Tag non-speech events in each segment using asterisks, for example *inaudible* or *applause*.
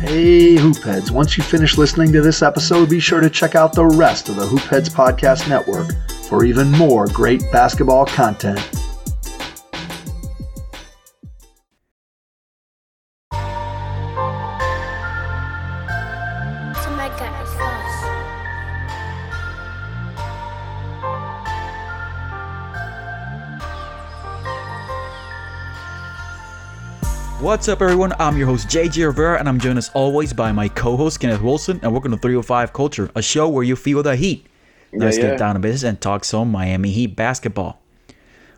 Hey, Hoopheads, once you finish listening to this episode, be sure to check out the rest of the Hoopheads Podcast Network for even more great basketball content. What's up, everyone? I'm your host, JJ Rivera, and I'm joined as always by my co host, Kenneth Wilson, and welcome to 305 Culture, a show where you feel the heat. Now Let's Yeah, get yeah. down to business and talk some Miami Heat basketball.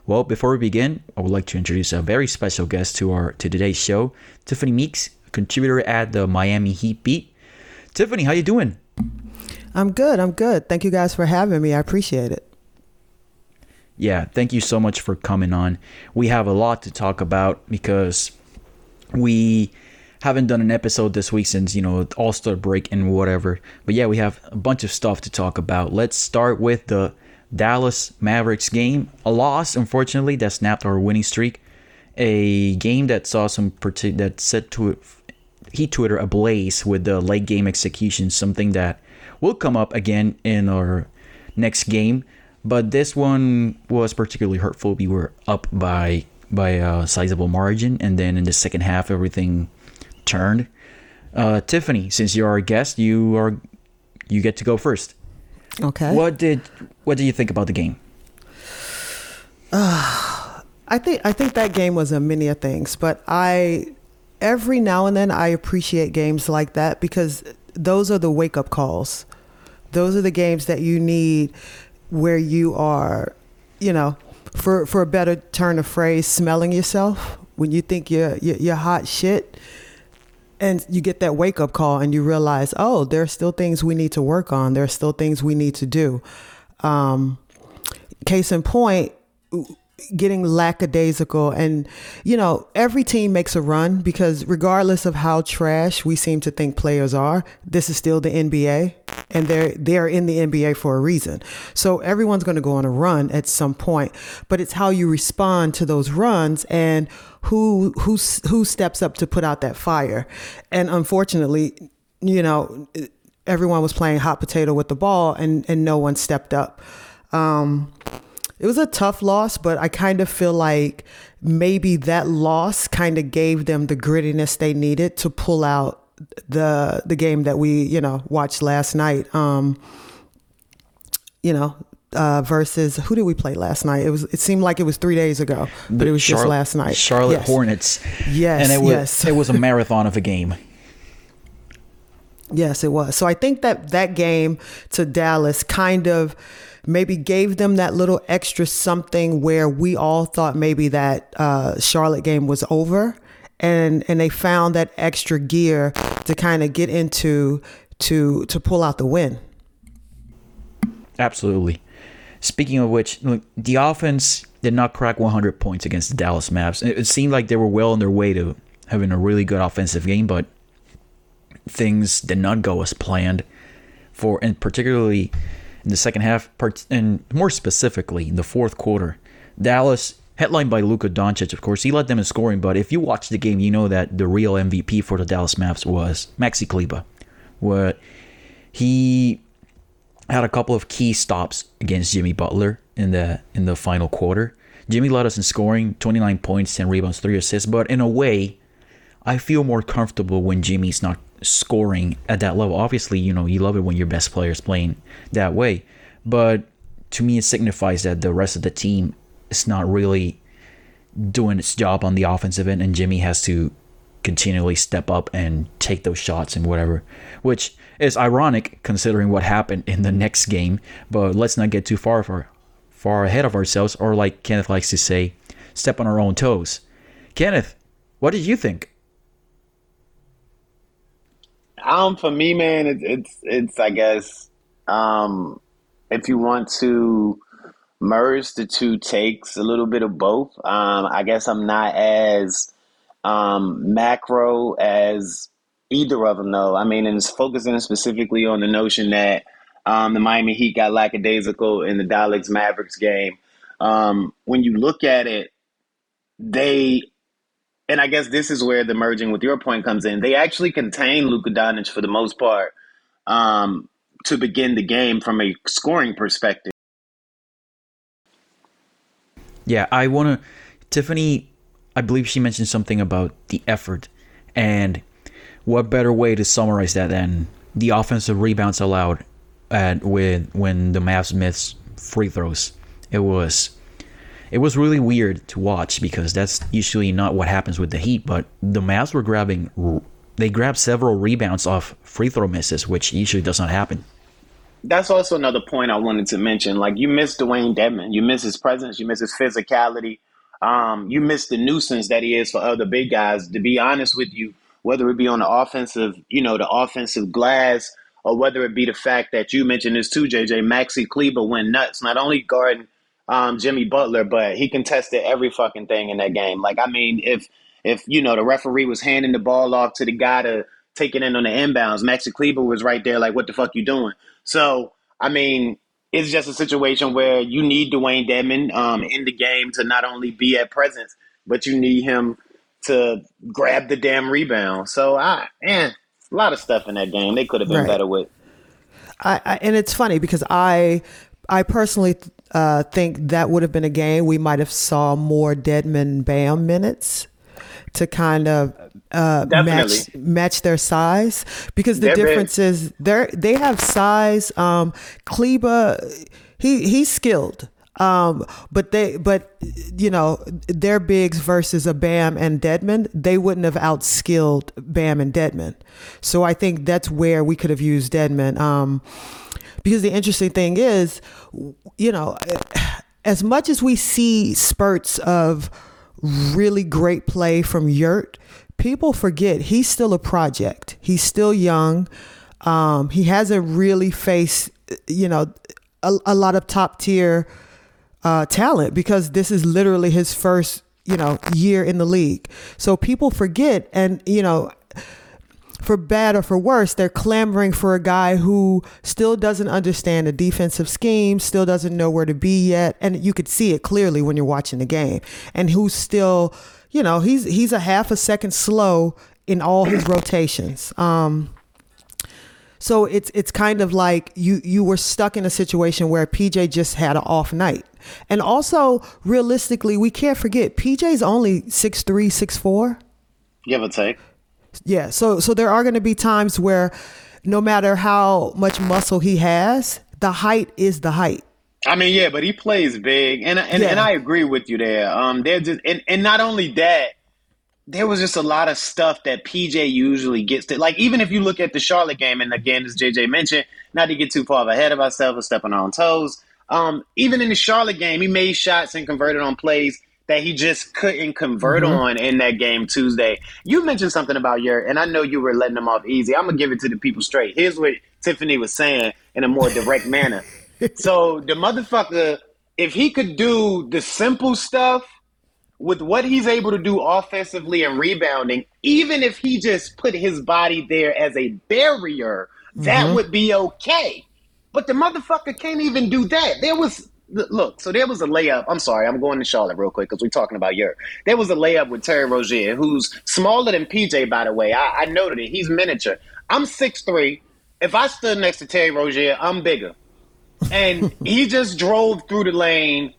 Well, before we begin, I would like to introduce a very special guest to our to today's show, Tiffany Meeks, contributor at the Miami Heat Beat. Tiffany, how you doing? I'm good. I'm good. Thank you guys for having me. I appreciate it. Yeah, thank you so much for coming on. We have a lot to talk about because we haven't done an episode this week since, you know, All Star break and whatever. But yeah, we have a bunch of stuff to talk about. Let's start with the Dallas Mavericks game. A loss, unfortunately, that snapped our winning streak. A game that saw some parti- that set to Heat Twitter ablaze with the late game execution, something that will come up again in our next game. But this one was particularly hurtful. We were up by by a sizable margin, and then in the second half, everything turned. Uh, Tiffany, since you're our guest, you are you get to go first. Okay. What did what did you think about the game? *sighs* I think I think that game was a many of things, but I every now and then I appreciate games like that because those are the wake up calls. Those are the games that you need where you are, you know, for for a better turn of phrase, smelling yourself when you think you're you're, you're hot shit. and you get that wake up call and you realize, oh, there are still things we need to work on. There are still things we need to do. Um, case in point, getting lackadaisical. And you know every team makes a run because regardless of how trash we seem to think players are this is still the NBA and they're they're in the NBA for a reason. So everyone's going to go on a run at some point but it's how you respond to those runs and who who who steps up to put out that fire. And unfortunately you know everyone was playing hot potato with the ball and and no one stepped up. Um it was a tough loss, but I kind of feel like maybe that loss kind of gave them the grittiness they needed to pull out the the game that we you know watched last night. Um, you know, uh, versus who did we play last night? It was it seemed like it was three days ago, but it was just last night. Charlotte Yes. Hornets. Yes, and it was yes. it was a marathon of a game. *laughs* Yes, it was. So I think that that game to Dallas kind of maybe gave them that little extra something where we all thought maybe that uh, Charlotte game was over, and and they found that extra gear to kind of get into to to pull out the win. Absolutely. Speaking of which, the offense did not crack 100 points against the Dallas Mavs. It it seemed like they were well on their way to having a really good offensive game, but things did not go as planned. For and particularly in the second half, and more specifically in the fourth quarter, Dallas headlined by Luka Doncic. Of course, he led them in scoring, but if you watch the game, you know that the real MVP for the Dallas Mavs was Maxi Kleber. What he had a couple of key stops against Jimmy Butler in the in the final quarter. Jimmy led us in scoring, 29 points, 10 rebounds, 3 assists, but in a way, I feel more comfortable when Jimmy's not scoring at that level. Obviously, you know, you love it when your best player is playing that way, but to me it signifies that the rest of the team is not really doing its job on the offensive end and Jimmy has to continually step up and take those shots and whatever, which is ironic considering what happened in the next game. But let's not get too far far, far ahead of ourselves, or like Kenneth likes to say, step on our own toes. Kenneth, what did you think? Um, for me, man, it's it's it's I guess um, if you want to merge the two takes, a little bit of both. Um, I guess I'm not as um, macro as either of them, though. I mean, and it's focusing specifically on the notion that um, the Miami Heat got lackadaisical in the Dallas Mavericks game. Um, when you look at it, they and I guess this is where the merging with your point comes in. They actually contain Luka Doncic for the most part um, to begin the game from a scoring perspective. Yeah, I want to. Tiffany, I believe she mentioned something about the effort. And what better way to summarize that than the offensive rebounds allowed at with when the Mavs missed free throws? It was it was really weird to watch because that's usually not what happens with the Heat, but the Mavs were grabbing they grabbed several rebounds off free throw misses, which usually does not happen. That's also another point I wanted to mention. Like you miss Dewayne Dedmon, you miss his presence, you miss his physicality, um, you miss the nuisance that he is for other big guys. To be honest with you, whether it be on the offensive, you know, the offensive glass, or whether it be the fact that you mentioned this too, JJ Maxi Kleber went nuts, not only guarding um, Jimmy Butler, but he contested every fucking thing in that game. Like I mean, if if you know the referee was handing the ball off to the guy to take it in on the inbounds, Maxi Kleber was right there, like, what the fuck you doing? So, I mean, it's just a situation where you need Dewayne Dedmon um, in the game to not only be at presence, but you need him to grab the damn rebound. So, I man, a lot of stuff in that game they could have been right. better with. I, I, and it's funny because I I personally uh, think that would have been a game we might have saw more Dedmon Bam minutes to kind of uh, match match their size because the They're difference is they they have size. Um, Kleber, he he's skilled. Um, but they, but you know, their bigs versus a Bam and Dedmon, they wouldn't have outskilled Bam and Dedmon. So I think that's where we could have used Dedmon. Um, because the interesting thing is, you know, as much as we see spurts of really great play from Yurt, people forget he's still a project. He's still young. Um, he hasn't really faced, you know, a, a lot of top tier uh, talent because this is literally his first, you know, year in the league. So people forget, and you know, for bad or for worse, they're clamoring for a guy who still doesn't understand the defensive scheme, still doesn't know where to be yet, and you could see it clearly when you're watching the game, and who's still, you know, he's he's a half a second slow in all his rotations. Um, so it's it's kind of like you you were stuck in a situation where PJ just had an off night. And also realistically, we can't forget PJ's only six three, six four. Give or take. Yeah. So so there are going to be times where no matter how much muscle he has, the height is the height. I mean, yeah, but he plays big, and and, yeah. and I agree with you there. Um, they're just and, and not only that, there was just a lot of stuff that PJ usually gets to. Like even if you look at the Charlotte game, and again, as JJ mentioned, not to get too far ahead of ourselves or stepping on toes. Um, even in the Charlotte game, he made shots and converted on plays that he just couldn't convert mm-hmm. on in that game Tuesday. You mentioned something about your, and I know you were letting them off easy. I'm gonna give it to the people straight. Here's what Tiffany was saying in a more direct *laughs* manner. So the motherfucker, if he could do the simple stuff with what he's able to do offensively and rebounding, even if he just put his body there as a barrier, that mm-hmm. would be okay. But the motherfucker can't even do that. There was look, so there was a layup. I'm sorry, I'm going to Charlotte real quick because we're talking about Yurt. There was a layup with Terry Rozier, who's smaller than PJ, by the way. I, I noted it. He's miniature. I'm six three. If I stood next to Terry Rozier, I'm bigger. And *laughs* he just drove through the lane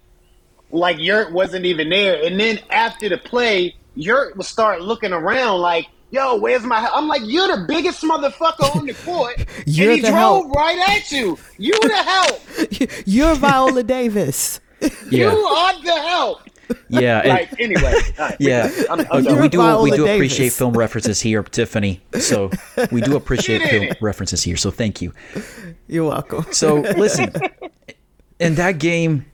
like Yurt wasn't even there. And then after the play, Yurt would start looking around like, yo, where's my? I'm like, you're the biggest motherfucker on the court, *laughs* and he drove help. right at you. You the help. *laughs* you're Viola Davis. *laughs* you are the help. Yeah. like anyway. Right, yeah. I'm, I'm we do we do appreciate film references here, Tiffany. So we do appreciate film references here. So thank you. You're welcome. So listen, in that game,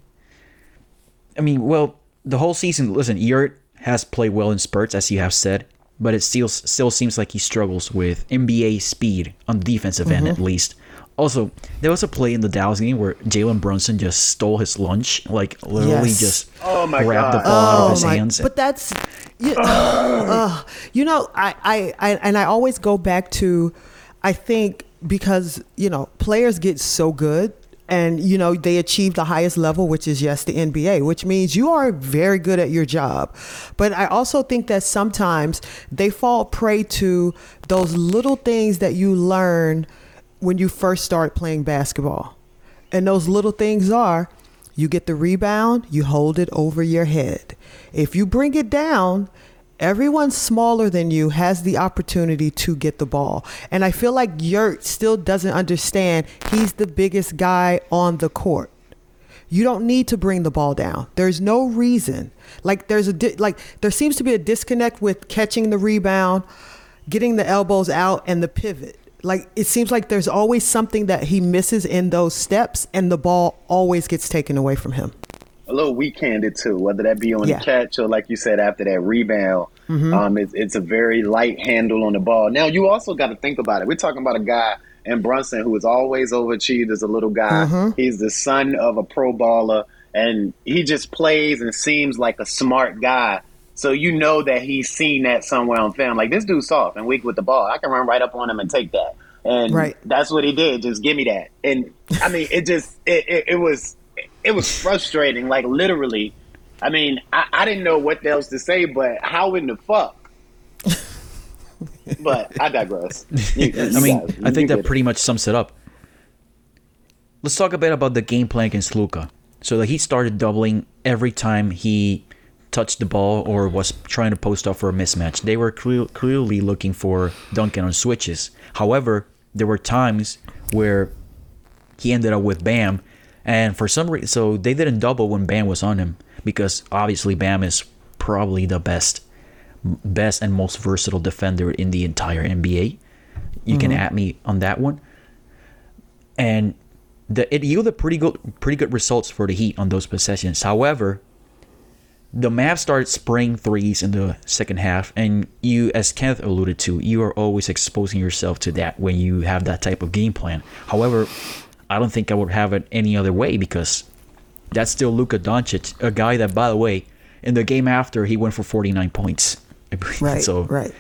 I mean, well, the whole season. Listen, Yurt has played well in spurts, as you have said but it still still seems like he struggles with NBA speed on the defensive mm-hmm. end at least. Also, there was a play in the Dallas game where Jalen Brunson just stole his lunch, like literally yes. just oh my grabbed God. the ball oh out of his my, hands. But that's you, *sighs* uh, you know, I, I, I and I always go back to, I think because you know players get so good and you know they achieve the highest level which is yes the nba which means you are very good at your job. But i also think that sometimes they fall prey to those little things that you learn when you first start playing basketball. And those little things are you get the rebound you hold it over your head. If you bring it down everyone smaller than you has the opportunity to get the ball. And I feel like Yurt still doesn't understand he's the biggest guy on the court. You don't need to bring the ball down. There's no reason. Like there's a di- like there seems to be a disconnect with catching the rebound, getting the elbows out and the pivot. Like it seems like there's always something that he misses in those steps and the ball always gets taken away from him little weak-handed too, whether that be on Yeah. the catch or like you said after that rebound. Um, it's, it's a very light handle on the ball. Now you also got to think about it. We're talking about a guy in Brunson who is always overachieved as a little guy. He's the son of a pro baller, and he just plays and seems like a smart guy. So you know that he's seen that somewhere on film. Like this dude's soft and weak with the ball. I can run right up on him and take that. And Right. that's what he did. Just give me that. And I mean, it just it, it, it was it was frustrating. Like literally, I mean, I, I didn't know what else to say, but how in the fuck? *laughs* but I digress. You- you I mean, guys, I think that get it. pretty much sums it up. Let's talk a bit about the game plan against Luka. So like he started doubling every time he touched the ball or was trying to post up for a mismatch. They were cle- clearly looking for Duncan on switches. However, there were times where he ended up with Bam, and for some reason, so they didn't double when Bam was on him because obviously Bam is probably the best, best and most versatile defender in the entire NBA. You can mm-hmm. at me on that one, and the, it yielded pretty good, pretty good results for the Heat on those possessions. However, the Mavs started spraying threes in the second half, and you, as Kenneth alluded to, you are always exposing yourself to that when you have that type of game plan. However, I don't think I would have it any other way because that's still Luka Doncic, a guy that, by the way, in the game after he went for 49 points. *laughs* right so right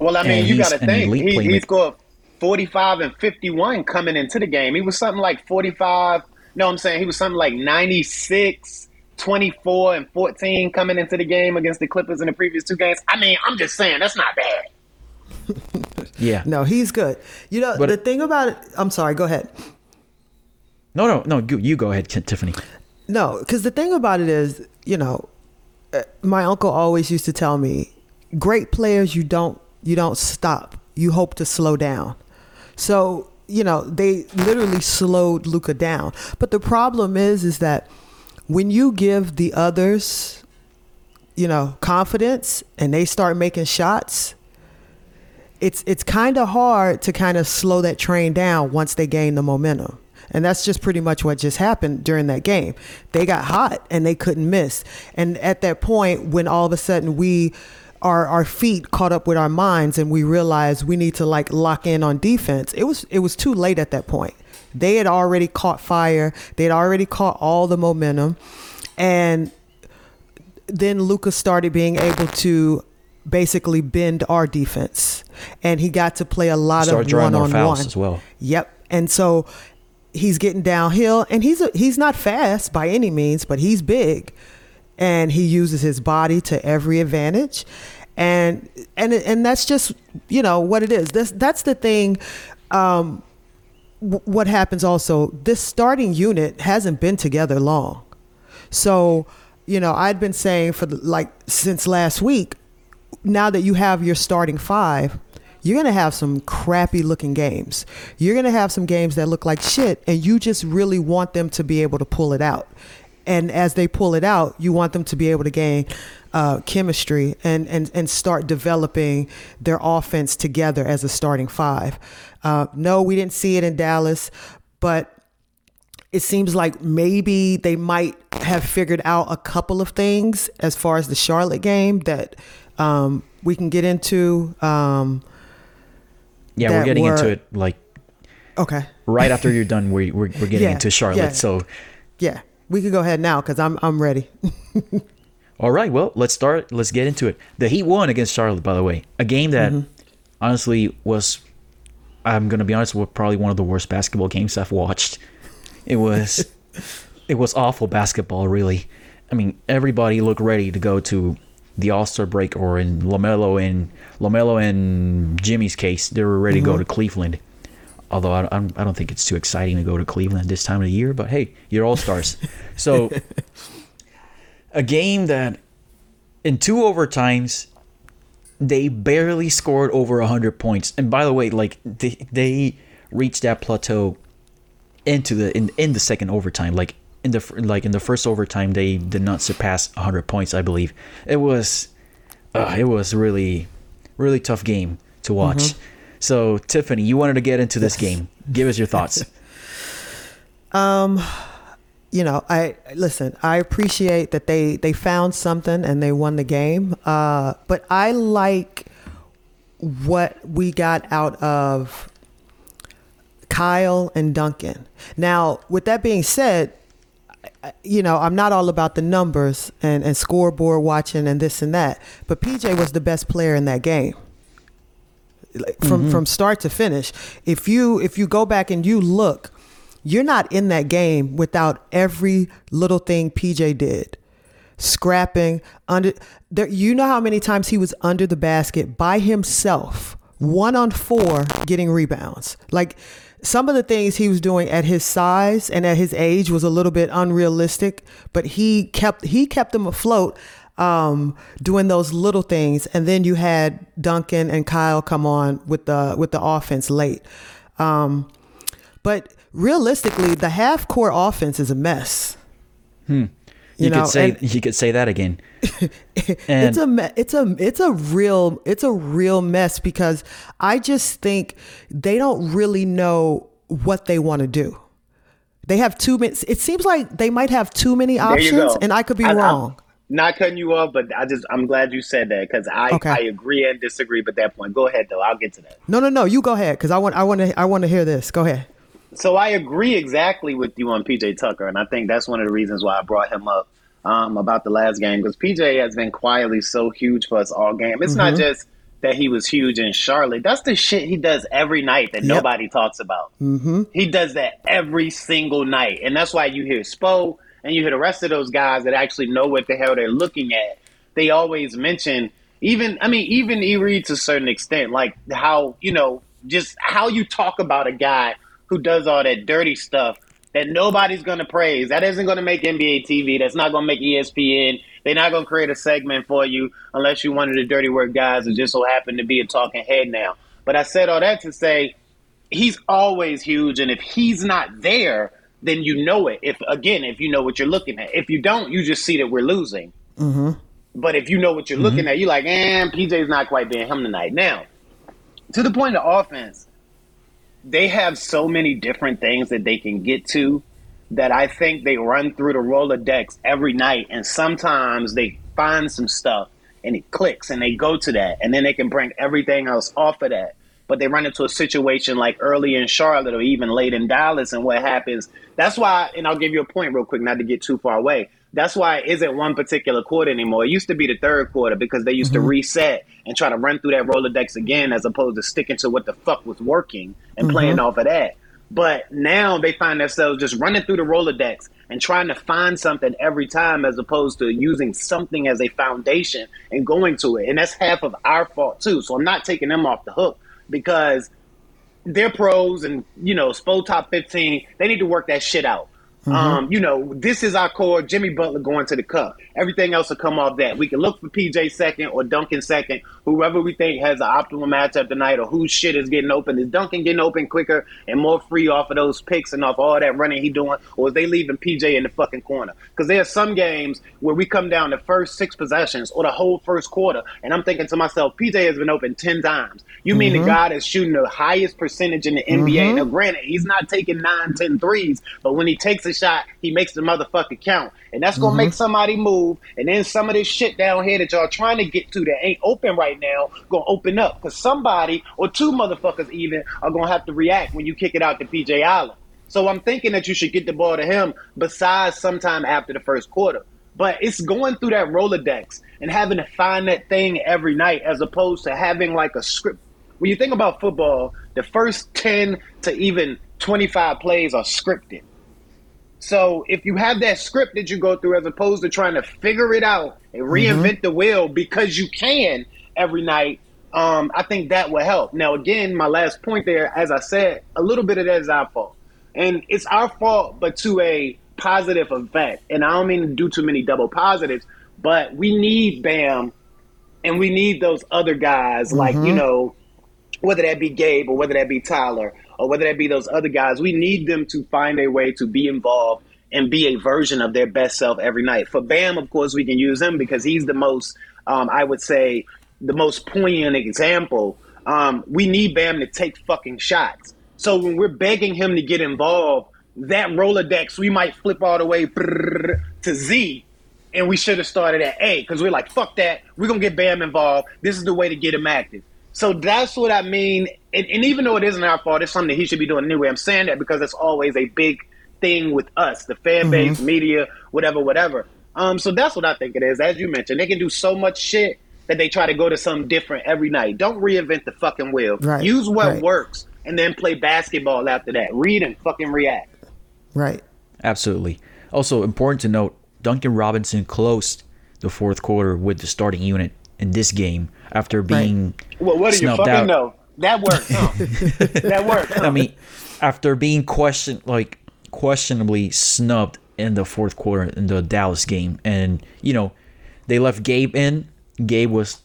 Well, I mean, you got to an think he, he playmaker. scored forty-five and fifty-one coming into the game. He was something like forty-five. No, I'm saying he was something like 96, 24, and fourteen coming into the game against the Clippers in the previous two games. I mean, I'm just saying that's not bad. *laughs* yeah, no he's good you know But- the thing about it i'm sorry go ahead no, no, no. You, you go ahead, Tiffany. No, because the thing about it is, you know, uh, my uncle always used to tell me, great players you don't you don't stop. You hope to slow down. So you know they literally slowed Luka down. But the problem is, is that when you give the others, you know, confidence and they start making shots, it's it's kind of hard to kind of slow that train down once they gain the momentum. And that's just pretty much what just happened during that game. They got hot and they couldn't miss. And at that point, when all of a sudden we our our feet caught up with our minds and we realized we need to like lock in on defense, it was it was too late at that point. They had already caught fire. They'd already caught all the momentum. And then Lucas started being able to basically bend our defense, and he got to play a lot of one on one as well. Yep, and so he's getting downhill, and he's a, he's not fast by any means, but he's big, and he uses his body to every advantage, and and and that's just you know what it is. That's that's the thing. Um, w- what happens also? This starting unit hasn't been together long. So, you know, I'd been saying for the, like since last week, now that you have your starting five, you're going to have some crappy looking games. You're going to have some games that look like shit, and you just really want them to be able to pull it out. And as they pull it out, you want them to be able to gain uh, chemistry and, and, and start developing their offense together as a starting five. Uh, no, we didn't see it in Dallas, but it seems like maybe they might have figured out a couple of things as far as the Charlotte game that um, we can get into. Um, Yeah, we're getting into it like okay, right after you're done. We we're, we're getting Yeah, into Charlotte. yeah. So, yeah, we could go ahead now because I'm I'm ready. *laughs* all right, well, let's start. Let's get into it. The Heat won against Charlotte, by the way, a game that Mm-hmm. honestly was I'm gonna be honest, was probably one of the worst basketball games I've watched. It was, *laughs* it was awful basketball, really. I mean, everybody looked ready to go to the All Star break, or in LaMelo and LaMelo and Jimmy's case, they were ready to go mm-hmm. to Cleveland. Although I, I'm- I don't think it's too exciting to go to Cleveland this time of the year, but hey, you're All Stars. *laughs* so, a game that in two overtimes they barely scored over 100 points and by the way like they they reached that plateau into the in, in the second overtime like in the like in the first overtime they did not surpass 100 points i believe it was uh, it was really really tough game to watch so tiffany you wanted to get into this game give us your thoughts *laughs* um you know, I listen. I appreciate that they they found something and they won the game. Uh, but I like what we got out of Kyle and Duncan. Now, with that being said, you know, I'm not all about the numbers and, and scoreboard watching and this and that, but PJ was the best player in that game. Like, From mm-hmm. from start to finish. If you if you go back and you look, you're not in that game without every little thing PJ did. Scrapping under there you know how many times he was under the basket by himself, one on four getting rebounds. Like some of the things he was doing at his size and at his age was a little bit unrealistic, but he kept he kept them afloat um, doing those little things. And then you had Duncan and Kyle come on with the with the offense late. Um, but realistically, the half court offense is a mess. You, You know, could say and- you could say that again *laughs* it's a it's a it's a real it's a real mess because I just think they don't really know what they want to do. They have too many. It seems like they might have too many options, and I could be I- I'm wrong. not cutting you off, but I just I'm glad you said that because I Okay. I agree and disagree But that point. Go ahead though. I'll get to that. no, no, no. You go ahead because I want I want to I want to hear this. Go ahead. So I agree exactly with you on PJ Tucker, and I think that's one of the reasons why I brought him up um, about the last game because PJ has been quietly so huge for us all game. It's not just that he was huge in Charlotte. That's the shit he does every night that Yep. nobody talks about. Mm-hmm. He does that every single night, and that's why you hear Spo and you hear the rest of those guys that actually know what the hell they're looking at. They always mention even I mean even Erie to a certain extent, like how you know just how you talk about a guy who does all that dirty stuff that nobody's going to praise. That isn't going to make NBA TV. That's not going to make ESPN. They're not going to create a segment for you unless you're one of the dirty work guys who just so happen to be a talking head now. But I said all that to say he's always huge, and if he's not there, then you know it. If again, if you know what you're looking at, if you don't, you just see that we're losing. But if you know what you're looking at, you're like, eh, PJ's not quite being him tonight. Now, to the point of offense, they have so many different things that they can get to that I think they run through the Rolodex every night, and sometimes they find some stuff and it clicks, and they go to that, and then they can bring everything else off of that. But they run into a situation like early in Charlotte or even late in Dallas, and what happens? That's why, and I'll give you a point real quick, not to get too far away. That's why it isn't one particular quarter anymore. It used to be the third quarter because they used to mm-hmm. reset and try to run through that Rolodex again as opposed to sticking to what the fuck was working and playing mm-hmm. off of that. But now they find themselves just running through the Rolodex and trying to find something every time as opposed to using something as a foundation and going to it. And that's half of our fault too. So I'm not taking them off the hook because they're pros and, you know, Spo top 15, they need to work that shit out. Um, you know, this is our core. Jimmy Butler going to the cup. Everything else will come off that. We can look for PJ second or Duncan second, whoever we think has an optimal matchup tonight or whose shit is getting open. Is Duncan getting open quicker and more free off of those picks and off all that running he doing, or is they leaving PJ in the fucking corner? Because there are some games where we come down the first six possessions or the whole first quarter, and I'm thinking to myself, PJ has been open ten times. You mean the mm-hmm. guy that's shooting the highest percentage in the NBA? Mm-hmm. Now, granted, he's not taking nine, ten threes, but when he takes a shot, he makes the motherfucker count. And that's gonna mm-hmm. make somebody move. And then some of this shit down here that y'all trying to get to that ain't open right now gonna open up. Cause somebody or two motherfuckers even are gonna have to react when you kick it out to PJ Allen. So I'm thinking that you should get the ball to him besides sometime after the first quarter. But it's going through that Rolodex and having to find that thing every night as opposed to having like a script when you think about football, the first 10 to even 25 plays are scripted. So if you have that script that you go through as opposed to trying to figure it out and reinvent mm-hmm. the wheel because you can every night, um, I think that will help. Now, again, my last point there, as I said, a little bit of that is our fault. And it's our fault, but to a positive effect. And I don't mean to do too many double positives, but we need Bam and we need those other guys like, you know, whether that be Gabe or whether that be Tyler or whether that be those other guys, we need them to find a way to be involved and be a version of their best self every night. For Bam, of course, we can use him because he's the most, um, I would say, the most poignant example. Um, we need Bam to take fucking shots. So when we're begging him to get involved, that Rolodex, we might flip all the way to Z and we should have started at A because we're like, fuck that. We're going to get Bam involved. This is the way to get him active. So that's what I mean. And, and even though it isn't our fault, it's something that he should be doing anyway. I'm saying that because it's always a big thing with us, the fan base, media, whatever, whatever. Um, so that's what I think it is. As you mentioned, they can do so much shit that they try to go to something different every night. Don't reinvent the fucking wheel. Right, Use what right. works and then play basketball after that. Read and fucking react. Right. Absolutely. Also, important to note Duncan Robinson closed the fourth quarter with the starting unit in this game after being Well, what do you fucking out. know? That worked. Huh? *laughs* that worked. Huh? I mean, after being questioned, like questionably snubbed in the fourth quarter in the Dallas game, and you know, they left Gabe in. Gabe was,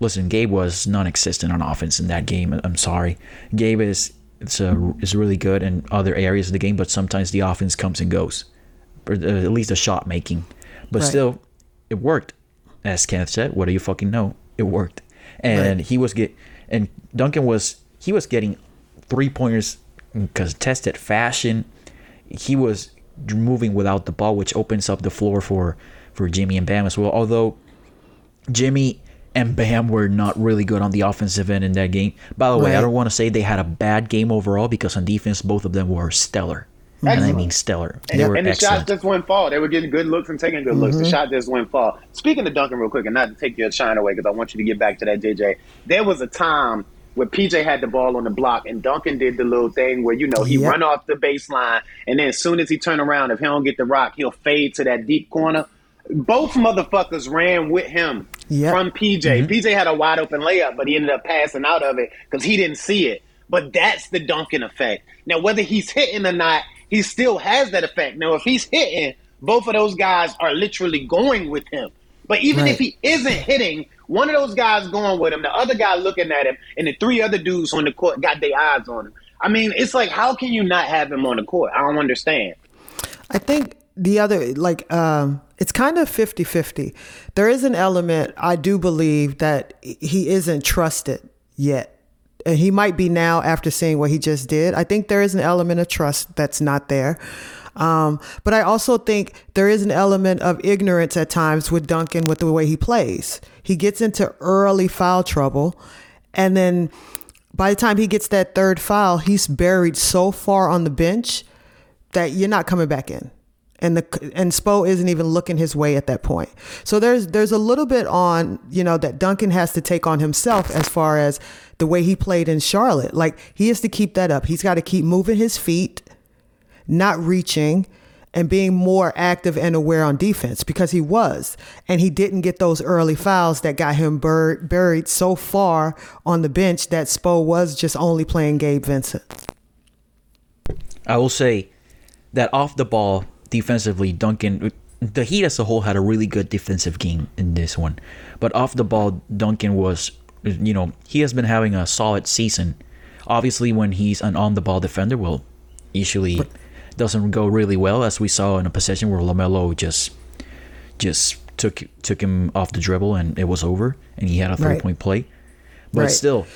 listen, Gabe was non-existent on offense in that game. I'm sorry, Gabe is it's a, is really good in other areas of the game, but sometimes the offense comes and goes, or uh, at least the shot making. But Right. still, it worked. As Kenneth said, what do you fucking know? It worked, and Right. he was get and Duncan was he was getting three pointers in contested fashion. He was moving without the ball, which opens up the floor for for Jimmy and Bam as well. Although Jimmy and Bam were not really good on the offensive end in that game. By the way, I don't want to say they had a bad game overall because on defense both of them were stellar. And I mean stellar. They were and the excellent. shots just went fall. They were getting good looks and taking good looks. The mm-hmm. shot just went fall. Speaking of Duncan, real quick, and not to take your shine away because I want you to get back to that, JJ. There was a time where PJ had the ball on the block and Duncan did the little thing where you know he Yep. run off the baseline and then as soon as he turn around, if he don't get the rock, he'll fade to that deep corner. Both motherfuckers ran with him Yep. from PJ. PJ had a wide open layup, but he ended up passing out of it because he didn't see it. But that's the Duncan effect. Now, whether he's hitting or not, he still has that effect. Now, if he's hitting, both of those guys are literally going with him. But even Right. if he isn't hitting, one of those guys going with him, the other guy looking at him, and the three other dudes on the court got their eyes on him. I mean, it's like, how can you not have him on the court? I don't understand. I think the other like um it's kind of 50-50. There is an element I do believe that he isn't trusted yet. And he might be now after seeing what he just did. I think there is an element of trust that's not there. Um, but I also think there is an element of ignorance at times with Duncan with the way he plays. He gets into early foul trouble and then by the time he gets that third foul, he's buried so far on the bench that you're not coming back in. And the and Spo isn't even looking his way at that point. So there's there's a little bit on, you know, that Duncan has to take on himself as far as the way he played in Charlotte. Like he has to keep that up. He's got to keep moving his feet, not reaching and being more active and aware on defense because he was and he didn't get those early fouls that got him bur- buried so far on the bench that Spo was just only playing Gabe Vincent. I will say that off the ball, defensively, Duncan, the Heat as a whole had a really good defensive game in this one. But off the ball, Duncan was, you know, he has been having a solid season. Obviously, when he's an on the ball defender, well, usually doesn't go really well, as we saw in a possession where LaMelo just just took took him off the dribble and it was over, and he had a three Right. point play. But Right. still,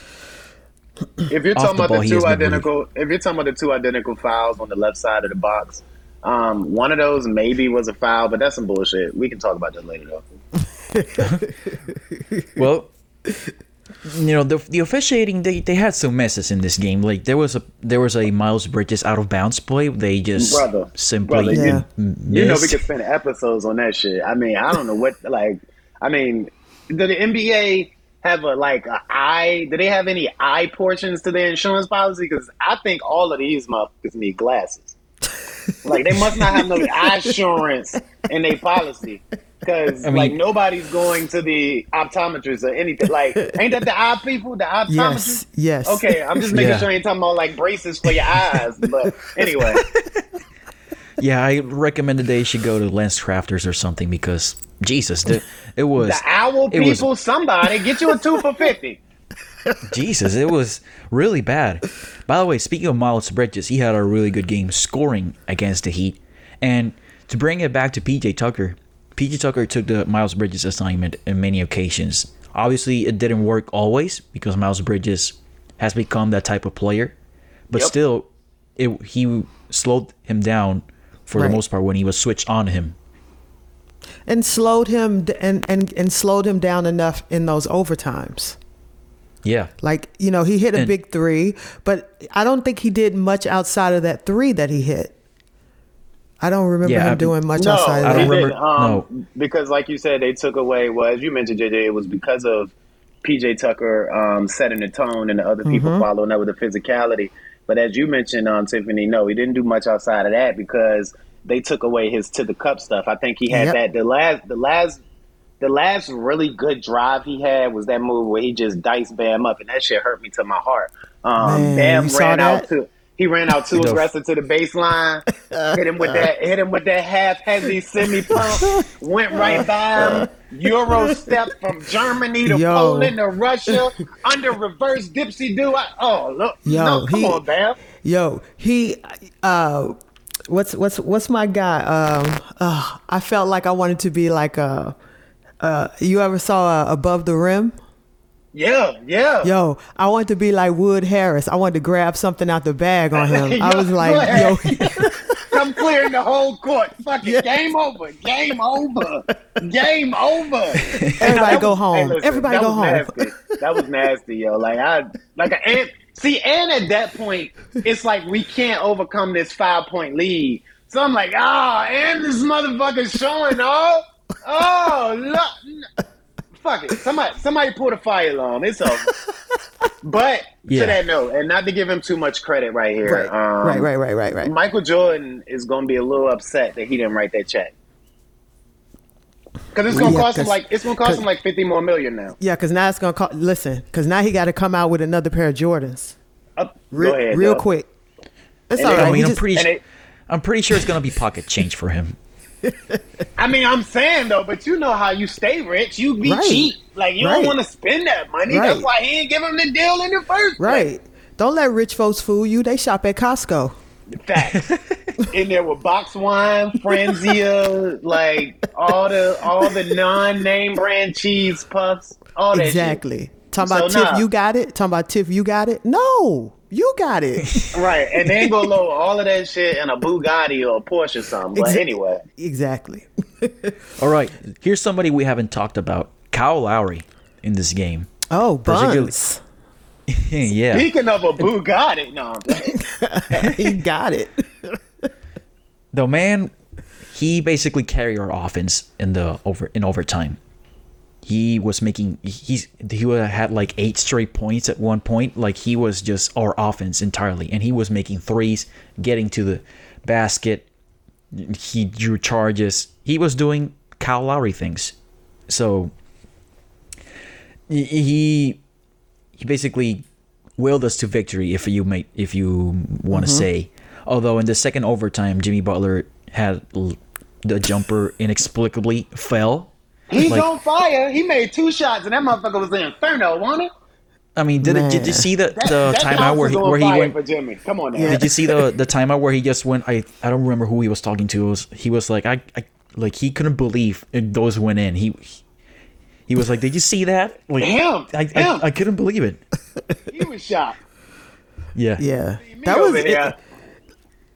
If you're Off talking the about ball, the two has been really- identical, if you're talking about the two identical fouls on the left side of the box, um, one of those maybe was a foul, but that's some bullshit. We can talk about that later, though. *laughs* Well, you know the the officiating they, they had some messes in this game. Like there was a there was a Miles Bridges out of bounds play. They just Brother, simply brother, Yeah. You know we could spend episodes on that shit. I mean, I don't know what like. I mean, the, the NBA have a like a eye? Do they have any eye portions to their insurance policy? Because I think all of these motherfuckers need glasses. Like they must not have no insurance in their policy. Because I mean- like nobody's going to the optometrist or anything. Like, ain't that the eye people? The optometrist? Yes, yes. Okay, I'm just making Yeah. sure you ain't talking about like braces for your eyes. But anyway, *laughs* Yeah, I recommended they should go to LensCrafters or something because Jesus, the, it was the owl it was- people, somebody get you a two for fifty. Jesus, it was really bad. By the way, speaking of Miles Bridges, he had a really good game scoring against the Heat. And to bring it back to PJ Tucker, PJ Tucker took the Miles Bridges assignment in many occasions. Obviously, it didn't work always because Miles Bridges has become that type of player. But Yep. still, it, he slowed him down for Right. the most part when he was switched on him. and slowed him and, and and slowed him down enough in those overtimes. Yeah. Like you know, he hit a And- big three, but I don't think he did much outside of that three that he hit. I don't remember Yeah, him I- doing much No, outside I of he don't that. remember- um, no. because like you said, they took away. Well, as you mentioned, JJ, it was because of PJ Tucker um, setting the tone and the other people Mm-hmm. following up with the physicality. But as you mentioned, um, Tiffany, no, he didn't do much outside of that because they took away his to the cup stuff. I think he had Yep. that the last the last the last really good drive he had was that move where he just diced Bam up, and that shit hurt me to my heart. Um, Man, Bam you saw ran out to he ran out too *laughs* aggressive to the baseline, hit him with that hit him with that half heavy semi pump, *laughs* went right by him. Euro step from Germany to Yo. Poland to Russia under reverse dipsy do. I, oh look, Yo, no, come he- on, Bam. Yo, he, uh, what's what's what's my guy? Um, uh, I felt like I wanted to be like a. Uh, you ever saw uh, Above the Rim? Yeah, yeah. Yo, I wanted to be like Wood Harris. I wanted to grab something out the bag on him. *laughs* I was like, yo, *laughs* Come clearing the whole court. Fucking game over. Game over. Game over. Everybody go home. Everybody go home. Nasty. That was nasty, yo. Like I like and see, and at that point, it's like we can't overcome this five point lead. So I'm like, ah, and this motherfucker's showing off. Oh, look. Fuck it. Somebody somebody pull the fire alarm. It's over. *laughs* But Yeah. to that note, and not to give him too much credit right here. right, um, right, right, right, right, right. Michael Jordan is going to be a little upset that he didn't write that check. Because it's going to Yeah, cost him like it's going to cost him like fifty more million now. Yeah, because now it's gonna call. Listen, because now he got to come out with another pair of Jordans, Up, real, ahead, real dog. quick. It's And all they- right. I mean, I'm just- pretty and sure. it- I'm pretty sure it's gonna be pocket change for him. *laughs* I mean, I'm saying though, but you know how you stay rich, you be Right. cheap. Like you Right. don't want to spend that money. Right. That's why he ain't give him the deal in the first place. right. Don't let rich folks fool you. They shop at Costco. Facts. *laughs* in there with box wine, Franzia, like all the all the non name brand cheese puffs, all that shit. Exactly. Talking about So, Tiff, nah. you got it. Talking about Tiff, you got it. No, you got it. *laughs* Right, and then go load all of that shit in a Bugatti or a Porsche or something. But Exa- anyway, exactly. *laughs* All right, here's somebody we haven't talked about: Kyle Lowry in this game. Oh, Buns. *laughs* yeah, speaking of a Bugatti, no, I'm playing. he got it. the man, he basically carried our offense in the over in overtime. He was making he's he had like eight straight points at one point. Like he was just our offense entirely, and he was making threes, getting to the basket. He drew charges. He was doing Kyle Lowry things. So he he basically willed us to victory, if you may, if you want to mm-hmm. say. Although in the second overtime, Jimmy Butler had the jumper inexplicably fell. He's Like- on fire. He made two shots, and that motherfucker was in inferno, wasn't it? I mean, did, it, did you see the, That, the that timeout house where is he where he went? for Jimmy. Come on now. Yeah. Did you see the *laughs* the timeout where he just went? I I don't remember who he was talking to. It was he was like I, I like he couldn't believe it, those went in. He he was like, did you see that? Like Him, I, I, him. I couldn't believe it. He was shocked. *laughs* Yeah. Yeah, that was. over it- here.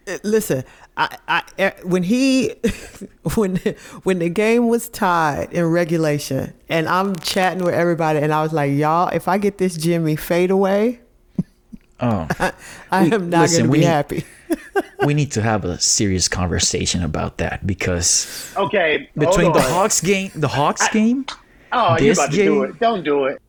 it- listen, I, I, eh, when he, *laughs* when, when the game was tied in regulation, and I'm chatting with everybody, and I was like, y'all, if I get this Jimmy fade away, Oh. *laughs* I We- am not listen, going to we be need- happy. *laughs* we need to have a serious conversation about that because Okay, between the. Hawks game, the Hawks game, Oh, you this about to do it? Don't do it.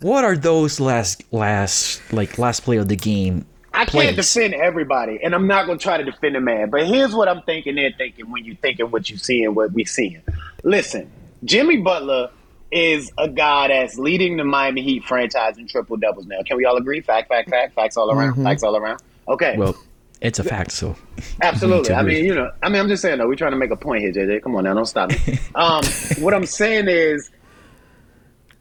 what are those last last like last play of the game? I can't defend everybody, and I'm not going to try to defend a man. But here's what I'm thinking. They're thinking when you're thinking what you see and what we seeing. Listen, Jimmy Butler is a guy that's leading the Miami Heat franchise in triple doubles now. Can we all agree? Fact, fact, fact, facts all around, facts all around. Okay, Well, it's a fact. So absolutely. *laughs* I mean, you know, I mean, I'm just saying though. We're trying to make a point here, JJ. Come on now, don't stop me. *laughs* Um, what I'm saying is,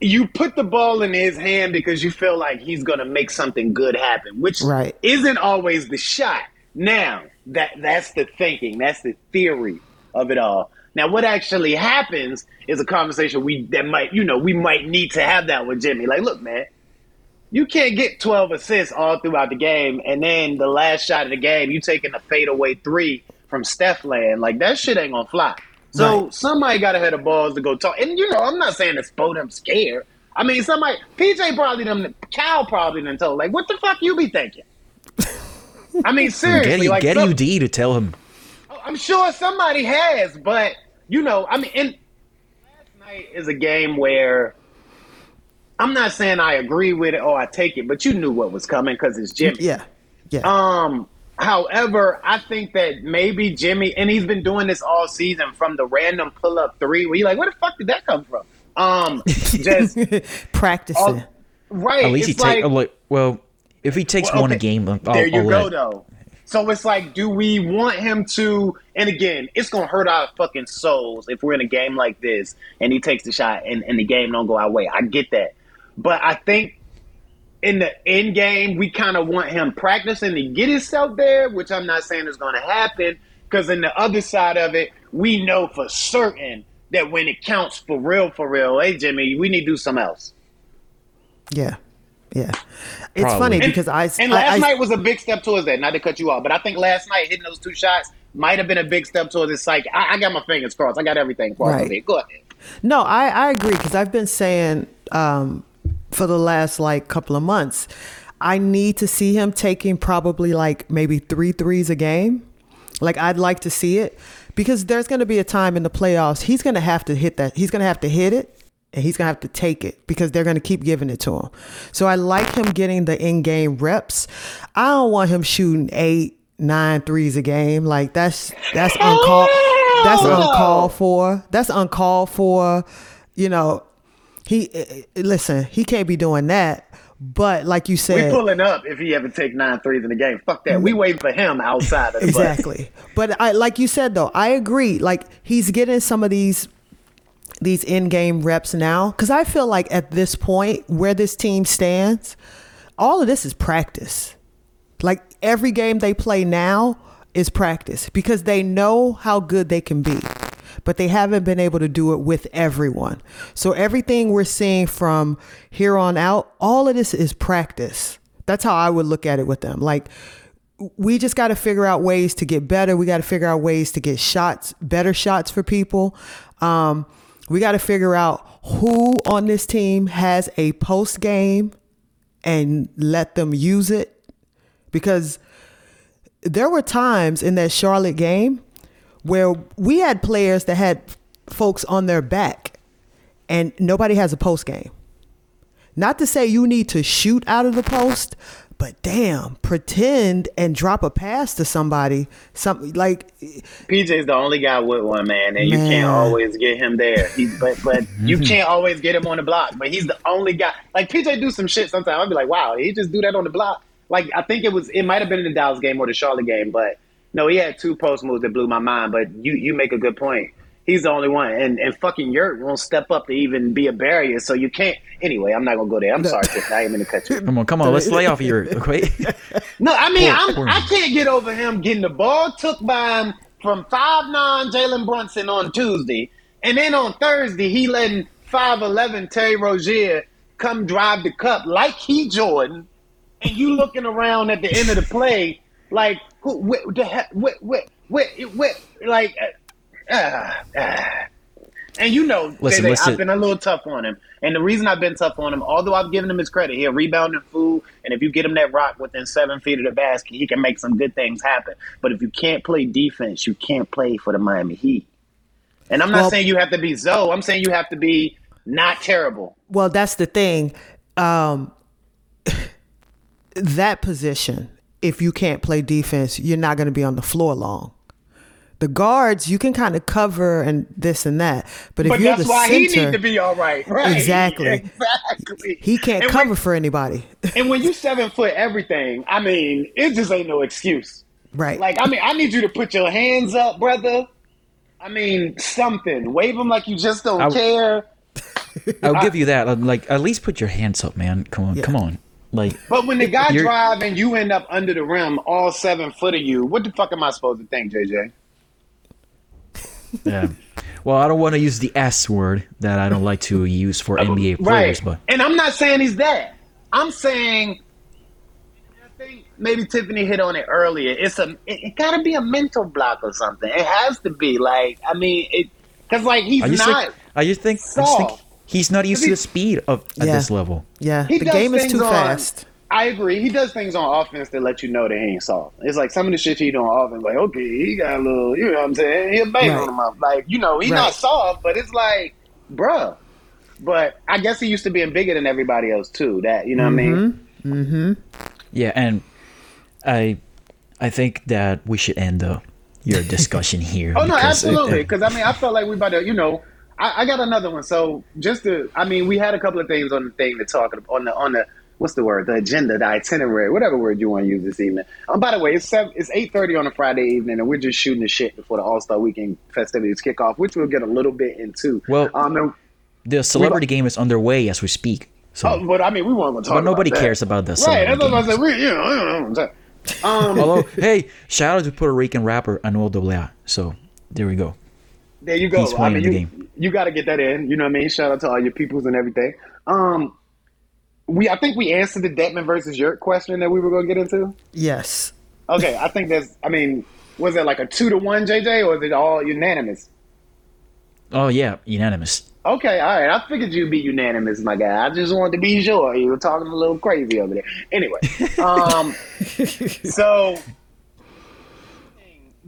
you put the ball in his hand because you feel like he's going to make something good happen, which Right. isn't always the shot. Now, that that's the thinking, that's the theory of it all. Now, what actually happens is a conversation we that might, you know, we might need to have that with Jimmy. Like, look, man, you can't get 12 assists all throughout the game, and then the last shot of the game, you taking a fadeaway three from Steph land. Like, that shit ain't gonna fly. So Right. somebody got to have the balls to go talk. And you know, I'm not saying it's both them scared. I mean, somebody, PJ probably them, Cal probably done told, like, what the fuck you be thinking? *laughs* I mean, seriously, get you like, get some- UD to tell him. I'm sure somebody has, but you know, I mean, and last night is a game where I'm not saying I agree with it or I take it, but you knew what was coming because it's Jimmy. Yeah. Yeah. Um, however, I think that maybe Jimmy, and he's been doing this all season from the random pull up three, where you're like, where the fuck did that come from? Um, *laughs* just Practicing. all, right. At least he it's take like, like well, if he takes well, one a game, I'll, there you I'll go, let- though. So it's like, do we want him to? And again, it's gonna hurt our fucking souls if we're in a game like this and he takes the shot and, and the game don't go our way. I get that, but I think in the end game, we kind of want him practicing to get himself there, which I'm not saying is going to happen. Because in the other side of it, we know for certain that when it counts for real, for real, hey Jimmy, we need to do something else. yeah. Yeah. It's Probably. funny And- because I And last I- night was a big step towards that. Not to cut you off, but I think last night hitting those two shots might have been a big step towards his psyche. I, I got my fingers crossed. I got everything crossed. Right. Go ahead. No, I, I agree because I've been saying um, for the last like couple of months, I need to see him taking probably like maybe three threes a game. Like I'd like to see it because there's going to be a time in the playoffs he's going to have to hit that. He's going to have to hit it and he's going to have to take it because they're going to keep giving it to him. So I like him getting the in-game reps. I don't want him shooting eight, nine threes a game. Like that's that's uncalled. That's uncalled for. That's uncalled for. You know, he eh, eh, listen. He can't be doing that. But like you said, We pulling up if he ever take nine threes in the game. Fuck that. We waiting for him outside of the bus. exactly. But I like you said though, I agree. Like he's getting some of these these in-game reps now cuz I feel like at this point where this team stands, all of this is practice. Like every game they play now is practice because they know how good they can be. But they haven't been able to do it with everyone. So everything we're seeing from here on out, all of this is practice. That's how I would look at it with them. Like we just got to figure out ways to get better. We got to figure out ways to get shots, better shots for people. Um, we got to figure out who on this team has a post game and let them use it because there were times in that Charlotte game where we had players that had folks on their back and nobody has a post game. Not to say you need to shoot out of the post, but damn, pretend and drop a pass to somebody. Some like PJ's the only guy with one man, and you can't always get him there. He, but but *laughs* you can't always get him on the block. But he's the only guy. Like PJ do some shit sometimes. I'll be like, wow, he just do that on the block. Like I think it was it might have been in the Dallas game or the Charlotte game, but no, he had two post moves that blew my mind. But you you make a good point. He's the only one, and and fucking Yurt won't step up to even be a barrier. So you can't. Anyway, I'm not gonna go there. I'm sorry, Tiff. I ain't mean to cut you. Come on, come on, let's lay off your okay. *laughs* No, I mean, Poor- I'm, poor I can't get over him getting the ball took by him from five nine Jalen Brunson on Tuesday, and then on Thursday he letting five eleven Terry Rozier come drive the cup like he Jordan, and you looking around at the end of the play like who what the heck what what what what like. Uh, uh, uh. And you know, Listen, Dede, listen. I've been a little tough on him. And the reason I've been tough on him, although I've given him his credit, he'll rebound and fool. And if you get him that rock within seven feet of the basket, he can make some good things happen. But if you can't play defense, you can't play for the Miami Heat. And I'm not Well- saying you have to be Zo. I'm saying you have to be not terrible. Well, that's the thing. Um, *laughs* that position, if you can't play defense, you're not going to be on the floor long. The guards, you can kind of cover and this and that, but if But you're that's the why center, he need to be all right. Right. Exactly. Exactly. he can't And cover when- for anybody. *laughs* and when you seven foot everything, I mean, it just ain't no excuse. right. Like, I mean, I need you to put your hands up, brother. I mean, something. Wave them like you just don't I- care. I'll give you that. Like, at least put your hands up, man. Come on, Yeah. come on. Like, But when the guy drive and you end up under the rim, all seven foot of you, what the fuck am I supposed to think, JJ? *laughs* yeah. Well, I don't want to use the S word that I don't like to use for NBA players, but And I'm not saying he's that. I'm saying I think maybe Tiffany hit on it earlier. It's a it, it gotta be a mental block or something. It has to be. Like, I mean it because like he's I just not think I just think, I just think soft. He's not used to the speed of at Yeah. this level. yeah. he The game is too on- fast. I agree. He does things on offense that let you know that he ain't soft. It's like some of the shit he do on offense, like, okay, he got a little, you know what I'm saying? He'll bang Right. on him up. Like, you know, he's Right. not soft, but it's like, bruh. But I guess he used to being bigger than everybody else too. That you know what I mean? Mm-hmm. Yeah, and I I think that we should end the your discussion here. *laughs* Oh no, absolutely. Because I mean, I felt like we about to, you know, I, I got another one. So just to, I mean, we had a couple of things on the thing to talk on the on the what's the word, the agenda, the itinerary, whatever word you want to use this evening. Um, by the way, it's seven, it's eight thirty on a Friday evening, and we're just shooting the shit before the All Star Weekend festivities kick off, which we'll get a little bit into. Well- um, the celebrity game is underway as we speak. So oh, but I mean, we weren't going to talk. But nobody that. cares about the Right. That's what I said. We, you know, you know, um, Although, hey, shout out to Puerto Rican rapper Anuel AA. So there we go. There you go. He's playing I mean, the you, game. you got to get that in. You know what I mean? Shout out to all your peoples and everything. Um, we I think we answered the Dedmon versus Yurt question that we were going to get into. Yes. Okay, I think that's. I mean, was it like a two to one, JJ, or is it all unanimous? Oh yeah, unanimous. Okay, all right. I figured you'd be unanimous, my guy. I just wanted to be sure. You were talking a little crazy over there. Anyway, *laughs* um, so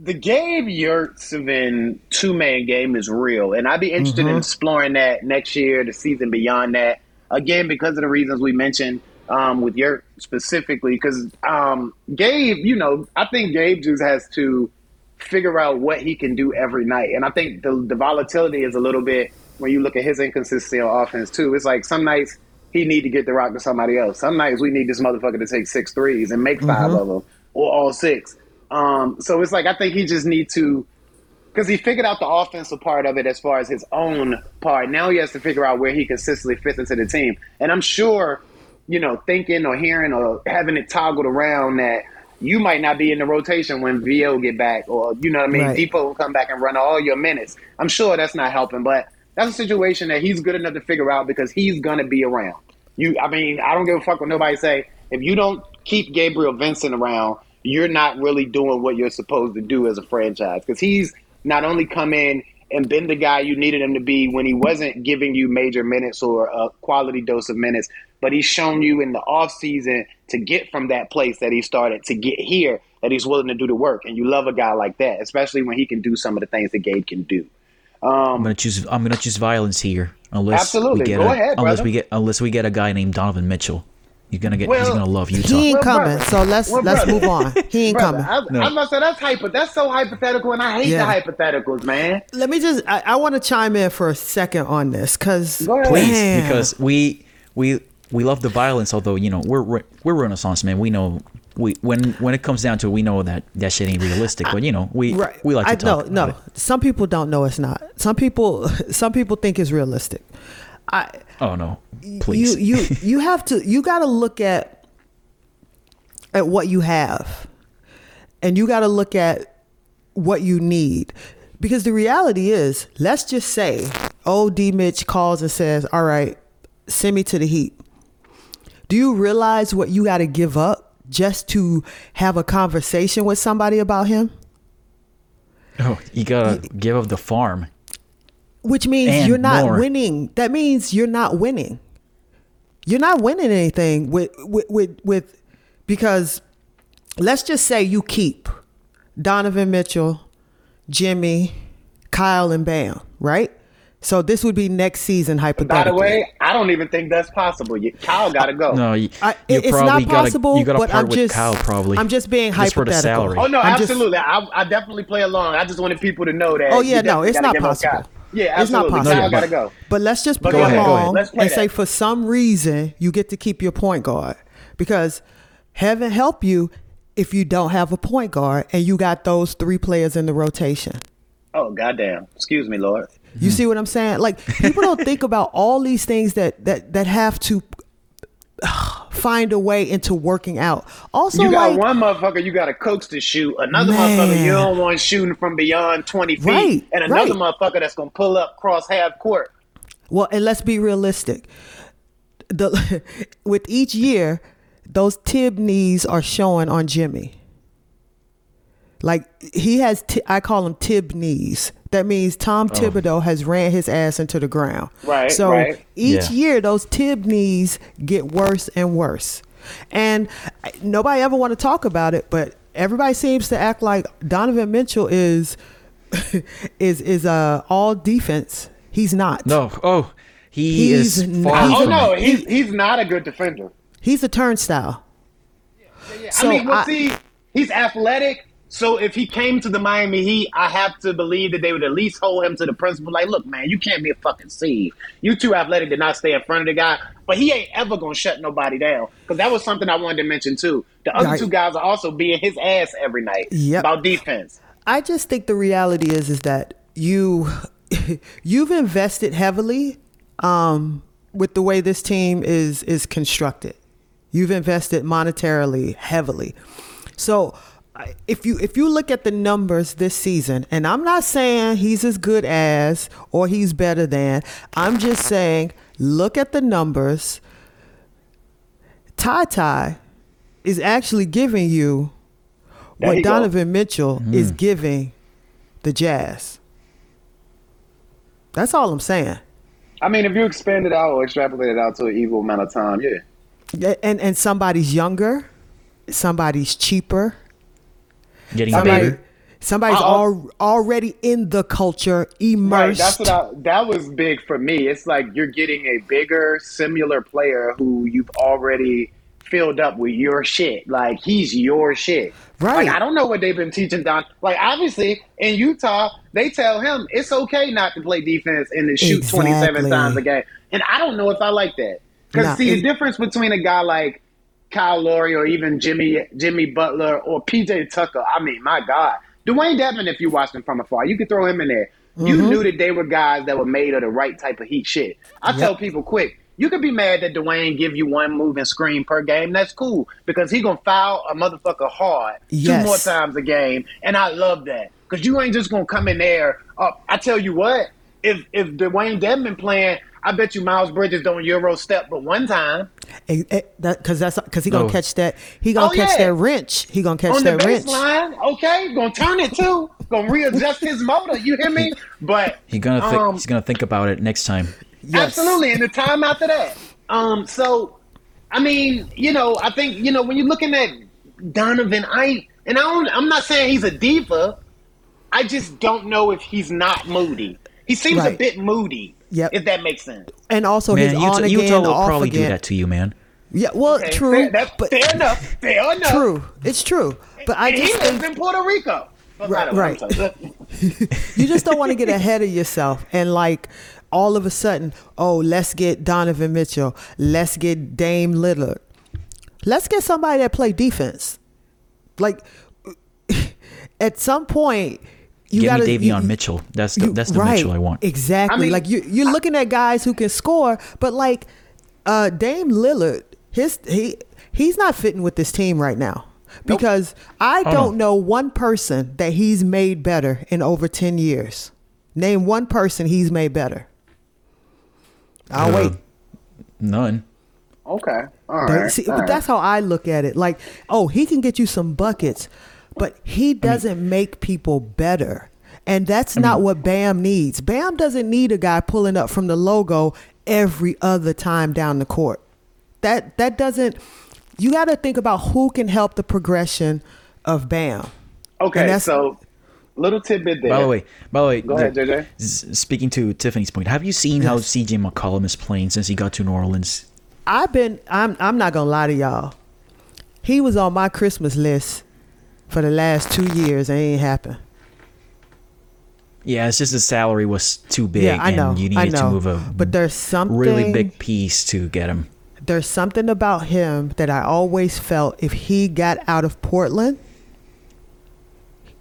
the Gabe Yurtseven two man game is real, and I'd be interested in exploring that next year, the season beyond that. Again, because of the reasons we mentioned um, with Yurt specifically, because um, Gabe, you know, I think Gabe just has to figure out what he can do every night, and I think the, the volatility is a little bit when you look at his inconsistency on offense too. It's like some nights he need to get the rock to somebody else. Some nights we need this motherfucker to take six threes and make 5 of them or all six. Um, so it's like I think he just need to because he figured out the offensive part of it as far as his own part. Now he has to figure out where he consistently fits into the team. And I'm sure, you know, thinking or hearing or having it toggled around that you might not be in the rotation when VO get back or you know what I mean, Right. Dipo will come back and run all your minutes. I'm sure that's not helping, but that's a situation that he's good enough to figure out because he's gonna be around. You I mean, I don't give a fuck what nobody say. If you don't keep Gabriel Vincent around, you're not really doing what you're supposed to do as a franchise. Because he's not only come in and been the guy you needed him to be when he wasn't giving you major minutes or a quality dose of minutes, but he's shown you in the offseason to get from that place that he started to get here that he's willing to do the work. And you love a guy like that, especially when he can do some of the things that Gabe can do. Um, I'm gonna choose. I'm gonna choose violence here, unless Absolutely. we get Go a, ahead, unless brother. we get unless we get a guy named Donovan Mitchell. You're gonna get. he's Well, gonna love Utah. He ain't Well, coming. brother. So let's Well, let's brother. move on. He ain't Brother, coming. I, I must say that's hyper. That's so hypothetical, and I hate Yeah. the hypotheticals, man. Let me just. I, I want to chime in for a second on this because Go ahead. Please, because we we we love the violence. Although you know we're we're, we're Renaissance man. We know we when when it comes down to it, we know that that shit ain't realistic. But you know we right. we like to I, talk. No, about no. it. Some people don't know it's not. Some people *laughs* some people think it's realistic. I Oh no, please. you you *laughs* you have to you got to look at at what you have. And you got to look at what you need. Because the reality is let's just say old D Mitch calls and says all right send me to the heat. Do you realize what you got to give up just to have a conversation with somebody about him? Oh, you gotta give up the farm. Which means And you're not more. winning. That means you're not winning. You're not winning anything with with with, with because let's just say you keep Donovan Mitchell, Jimmy, Kyle, and Bam, right? So this would be next season hypothetical. By the way, I don't even think that's possible. You- Kyle got to go. No, you, I, you it's probably not gotta, possible, You got to but part I'm with just Kyle probably. I'm just being Just for hypothetical. salary. Oh no, I'm just- absolutely. I, I definitely play along. I just wanted people to know that. Oh yeah, no, it's not give up possible. Yeah, It's not possible. Kyle got to go. But let's just play go ahead, go along ahead. Let's and say for some reason you get to keep your point guard because heaven help you if you don't have a point guard and you got those three players in the rotation. Oh goddamn! Excuse me, Lord. You see what I'm saying? Like people don't think about all these things that that that have to *sighs* find a way into working out. Also, You got like one motherfucker you got to coach to shoot. Another Man. motherfucker you don't want shooting from beyond twenty feet, Right, and another right. motherfucker that's gonna pull up cross half court. Well, and let's be realistic. The *laughs* with each year, those tib knees are showing on Jimmy. Like he has, t- I call him tib knees. That means Tom Thibodeau has ran his ass into the ground. Right, So right. each Yeah. year, those tib knees get worse and worse, and nobody ever want to talk about it. But everybody seems to act like Donovan Mitchell is *laughs* is is uh all defense. He's not. no, oh, he He's is n- far he's Oh from no, he's he's not a good defender. He's a turnstile. Yeah, So I mean, well, I- see, he's athletic. So if he came to the Miami Heat, I have to believe that they would at least hold him to the principle. Like, look, man, you can't be a fucking seed. You too athletic to not stay in front of the guy. But he ain't ever gonna shut nobody down. Because that was something I wanted to mention too. The other Right. two guys are also being his ass every night Yep. about defense. I just think the reality is is that you *laughs* you've invested heavily um, with the way this team is is constructed. You've invested monetarily heavily. So if you if you look at the numbers this season, and I'm not saying he's as good as or he's better than, I'm just saying look at the numbers. Ty Ty is actually giving you There what you go. Donovan Mitchell hmm. is giving the Jazz. That's all I'm saying. I mean, if you expand it out or extrapolate it out to an equal amount of time, yeah. Yeah, And and somebody's younger, somebody's cheaper, Getting somebody, bigger. somebody's Uh-oh. al- already in the culture, Right, immersed. that's what I, that was big for me. It's like you're getting a bigger, similar player who you've already filled up with your shit. Like he's your shit. Right. Like I don't know what they've been teaching Don. Like obviously in Utah, they tell him it's okay not to play defense and to shoot 27 times a game. And I don't know if I like that. Because Nah, see, it- the difference between a guy like Kyle Lowry or even Jimmy Jimmy Butler or PJ Tucker. I mean, my God. Dewayne Dedmon, if you watched him from afar, you could throw him in there. You Mm-hmm. knew that they were guys that were made of the right type of heat shit. I tell people quick, you could be mad that Dwayne give you one move and screen per game. That's cool because he gonna foul a motherfucker hard Yes. two more times a game, and I love that because you ain't just gonna come in there. Uh, I tell you what, if if Dewayne Dedmon playing, I bet you Miles Bridges don't Euro step but one time. because that's because he gonna Oh. catch that he gonna Oh, catch yeah. that wrench. He gonna catch on the that wrench. baseline. Okay, gonna turn it too. Gonna readjust his motor. You hear me? But He gonna think, um, he's gonna think about it next time. Yes. absolutely. And the time after that. Um. So, I mean, you know, I think you know when you're looking at Donovan, I and I don't. I'm not saying he's a diva. I just don't know if he's not moody. He seems a bit moody. Yep. If that makes sense. And also Man, his Utah, on Utah again, will off probably do again. that to you, man. Yeah, well, Okay, true, Fair, that's but fair enough. Fair *laughs* enough. true. It's true. But I And he just lives think in Puerto Rico. But Right, by the way, I'm right. *laughs* you just don't want to get ahead of yourself and like all of a sudden, oh, let's get Donovan Mitchell, let's get Dame Lillard, let's get somebody that play defense. Like *laughs* at some point, you Give gotta me Davion you- Mitchell. That's the you- that's the right, Mitchell I want. Exactly. I mean, like you, you're looking at guys who can score, but like uh, Dame Lillard, his he he's not fitting with this team right now because I Oh, don't no. know one person that he's made better in over ten years. Name one person he's made better. I'll Uh, wait. None. Okay. All right. See, all but right. that's how I look at it. Like, oh, he can get you some buckets, but he doesn't make people better. And that's not what Bam needs. Bam doesn't need a guy pulling up from the logo every other time down the court. That that doesn't you got to think about who can help the progression of Bam. Okay, And that's- so little tidbit there. By the way, by the way, Go ahead, JJ. speaking to Tiffany's point, have you seen how CJ McCollum is playing since he got to New Orleans? I've been. I'm. I'm not gonna lie to y'all. He was on my Christmas list for the last two years. It ain't happened. Yeah, it's just the salary was too big, yeah, I know. and you I needed know. to move a but there's something really big piece to get him. There's something about him that I always felt if he got out of Portland,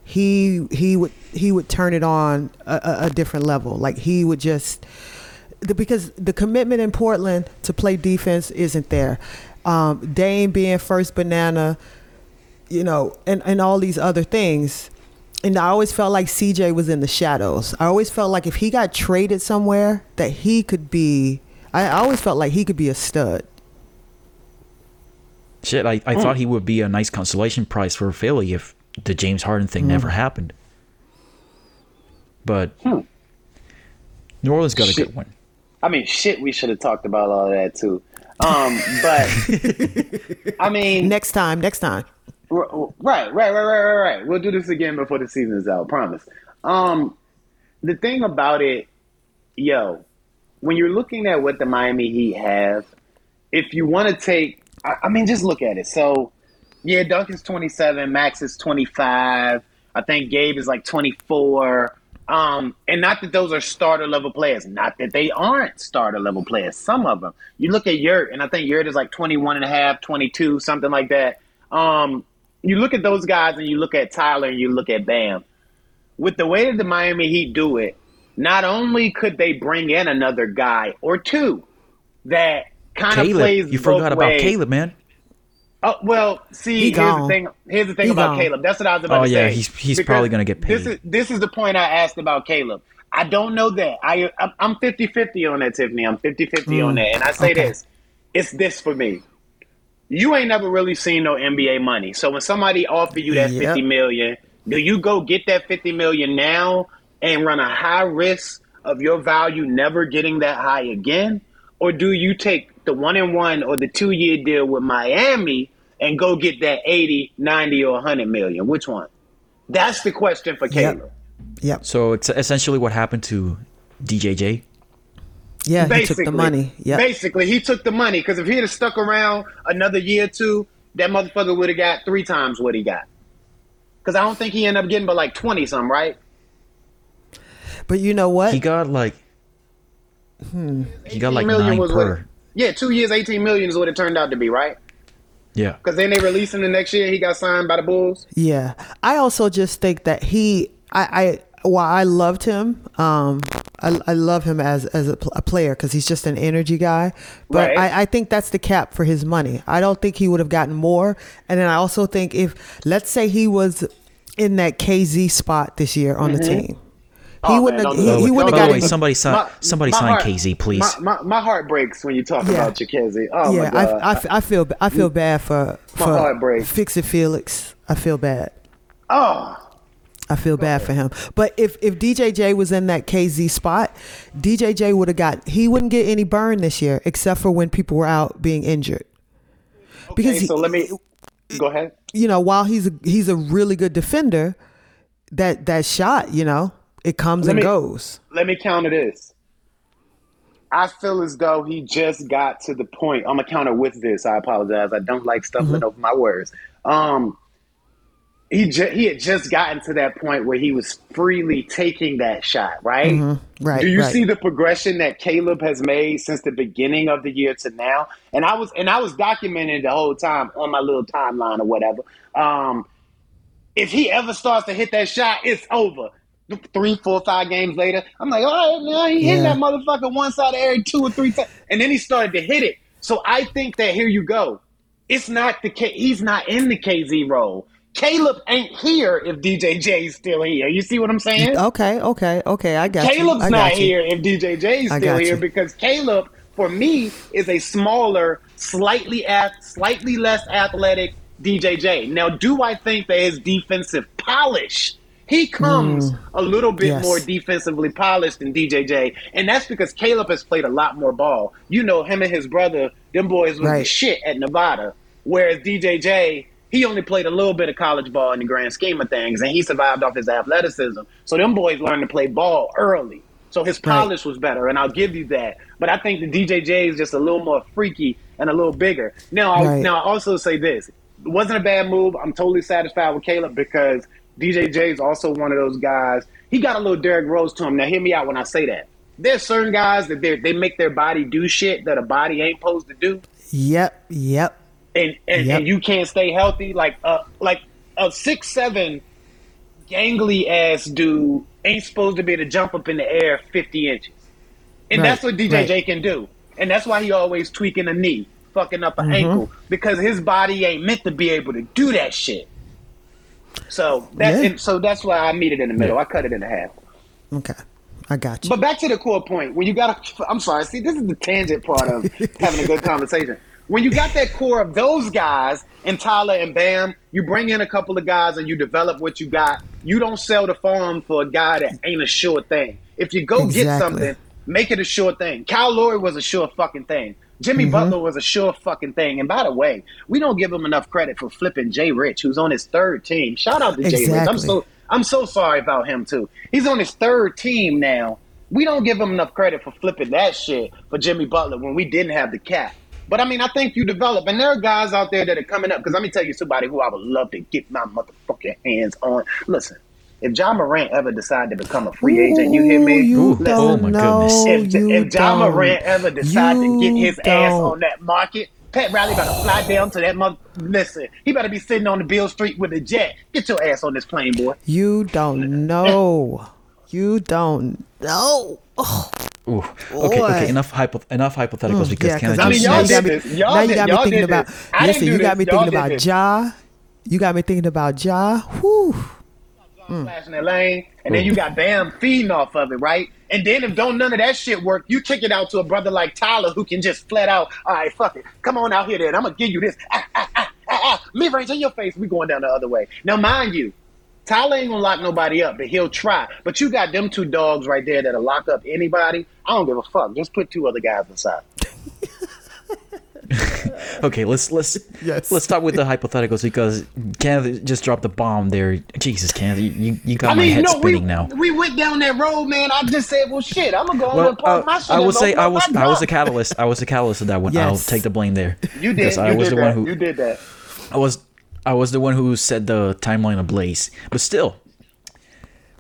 he he would he would turn it on a, a, different level. Like he would just the, because the commitment in Portland to play defense isn't there. Um, Dame being first banana, you know, and, and all these other things. And I always felt like CJ was in the shadows. I always felt like if he got traded somewhere, that he could be. I always felt like he could be a stud. Shit, I, I thought mm. he would be a nice consolation prize for Philly if the James Harden thing mm. never happened. But hmm. New Orleans got a good one. I mean, shit, we should have talked about all that too. Um, but *laughs* I mean, Next time, next time. Right, right, right, right, right, right. We'll do this again before the season is out. Promise. Um, the thing about it, yo, when you're looking at what the Miami Heat have, if you want to take, I, I mean, just look at it. So, yeah, Duncan's 27, Max is 25. I think Gabe is like 24. Um, and not that those are starter level players, not that they aren't starter level players. Some of them. You look at Yurt, and I think Yurt is like 21 and a half, 22, something like that. Um, you look at those guys and you look at Tyler and you look at Bam. With the way that the Miami Heat do it, not only could they bring in another guy or two that kind of plays Caleb, you both forgot about ways. Caleb, man. Oh well, see, He here's gone. the thing. Here's the thing He about gone. Caleb. That's what I was about Oh, to yeah, say. Oh yeah, he's- he's Because probably gonna get paid. This paid. is this is the point I asked about Caleb. I don't know that. I I'm- I'm 50-50 on that, Tiffany. I'm 50-50 on that, and I say Mm, okay. this: it's this for me. You ain't never really seen no NBA money. So when somebody offer you that Yep. 50 million, do you go get that 50 million now and run a high risk of your value never getting that high again? Or do you take the one and one or the two year deal with Miami and go get that 80, 90, or 100 million? Which one? That's the question for Caleb. Yep. So it's essentially what happened to DJJ. Yeah, he took the money. Yep. Basically, he took the money because if he'd have stuck around another year or two, that motherfucker would have got three times what he got. Because I don't think he ended up getting but like 20 something, right? But you know what? He got like Hmm. he got like 18 million nine was per. what- Yeah, two years, 18 million is what it turned out to be, right? Yeah. Because then they released him the next year. He got signed by the Bulls. Yeah, I also just think that he, I, I while I loved him, um, I, I love him as as a, pl- a player because he's just an energy guy. But Right. I, I think that's the cap for his money. I don't think he would have gotten more. And then I also think if let's say he was in that KZ spot this year on the team, he Oh, wouldn't man, have. don't He, do he it. wouldn't By have the way, somebody sign My- somebody my sign heart- KZ, please. My, my, my heart breaks when you talk Yeah. about KZ. Oh, yeah, my God. I, I, f- I feel I feel bad for My for heart breaks. Fix It Felix. I feel bad. oh, I feel bad for him. But if if DJJ was in that KZ spot, DJJ would have got he wouldn't get any burn this year except for when people were out being injured. Because okay, so let me go ahead. you know, while he's a, he's a really good defender, that that shot, you know, it comes Let and me- goes. let me counter this. I feel as though he just got to the point. I'm gonna counter with this. I apologize. I don't like stumbling over my words. Um, he ju- he had just gotten to that point where he was freely taking that shot. Right. Right, Do you right. see the progression that Caleb has made since the beginning of the year to now? And I was and I was documenting the whole time on my little timeline or whatever. Um, if he ever starts to hit that shot, it's over. Three, four, five games later, I'm like, all right, man, he hit that motherfucker one side of every two or three times, and then he started to hit it. So I think that here you go. It's not the K- he's not in the KZ role. Caleb ain't here if DJJ is still here. You see what I'm saying? Okay, okay, okay. I got you. Caleb's I not you. here if DJJ is still here you. because Caleb, for me, is a smaller, slightly ath- slightly less athletic DJJ. Now, do I think that his defensive polish? He comes a little bit Mm. Yes. more defensively polished than DJJ, and that's because Caleb has played a lot more ball. You know, him and his brother, them boys was the shit at Nevada, whereas DJJ he only played a little bit of college ball in the grand scheme of things, and he survived off his athleticism. So them boys learned to play ball early. So his polish was better, and I'll give you that. But I think the DJJ is just a little more freaky and a little bigger. Now, I, Right. now I also say this: it wasn't a bad move. I'm totally satisfied with Caleb because DJJ is also one of those guys. He got a little Derrick Rose to him. Now, hear me out when I say that. There's certain guys that they make their body do shit that a body ain't supposed to do Yep, yep. And and, Yep. and you can't stay healthy. Like uh like a six seven gangly ass dude ain't supposed to be able to jump up in the air fifty inches. And Right, that's what DJJ right. can do. And that's why he always tweaking a knee, fucking up an Mm-hmm. ankle, because his body ain't meant to be able to do that shit. So that Yeah. so that's why I meet it in the middle. I cut it in half. Okay, I got you. But back to the core point. When you got, a, I'm sorry. See, this is the tangent part of *laughs* having a good conversation. When you got that core of those guys and Tyler and Bam, you bring in a couple of guys and you develop what you got. You don't sell the farm for a guy that ain't a sure thing. If you go get something, make it a sure thing. Kyle Lowry was a sure fucking thing. Jimmy Mm-hmm. Butler was a sure fucking thing. And by the way, we don't give him enough credit for flipping Jay Rich, who's on his third team. Shout out to Jay Rich. I'm so I'm so sorry about him too. He's on his third team now. We don't give him enough credit for flipping that shit for Jimmy Butler when we didn't have the cap. But I mean, I think you develop, and there are guys out there that are coming up. Because let me tell you, somebody who I would love to get my motherfucking hands on. Listen, if Ja Morant ever decided to become a free agent, you hear me? You Listen, oh don't my goodness. if, you if John don't. Morant ever decided to get his ass don't. on that market, Pat Riley about to fly down to that mother. Listen, he better be sitting on the Beale Street with a jet. Get your ass on this plane, boy. You don't know. You don't know. *laughs* Oh, Ooh. Okay, okay. Enough hypo- enough hypotheticals because yeah, Kenneth because I mean, just y'all you got me, did this. Y'all now you got me y'all thinking about. this. Listen, you got me thinking about. Ja. You got me thinking about Ja. Whew. flashing that lane, and then you got Bam feeding off of it, right? And then if don't none of that shit work, you kick it out to a brother like Tyler who can just flat out, all right, fuck it, come on out here, then I'm gonna give you this, ah, ah, ah, ah, ah. mid range in your face. We going down the other way. Now, mind you, Tyler ain't gonna lock nobody up, but he'll try. But you got them two dogs right there that'll lock up anybody. I don't give a fuck. Just put two other guys inside. *laughs* Okay, let's let's Yes. let's start with the hypotheticals because Kenneth just dropped the bomb there. Jesus, Kenneth, you, you, you got I my mean, head no, we spinning now. we went down that road, man. I just said, well, shit, I'm gonna go on Well, and park uh, my shit. I will say I was I was the catalyst. I was the catalyst of that one. I'll take the blame there. You did. I you was did the that. one who you did that. I was I was the one who set the timeline ablaze. But still,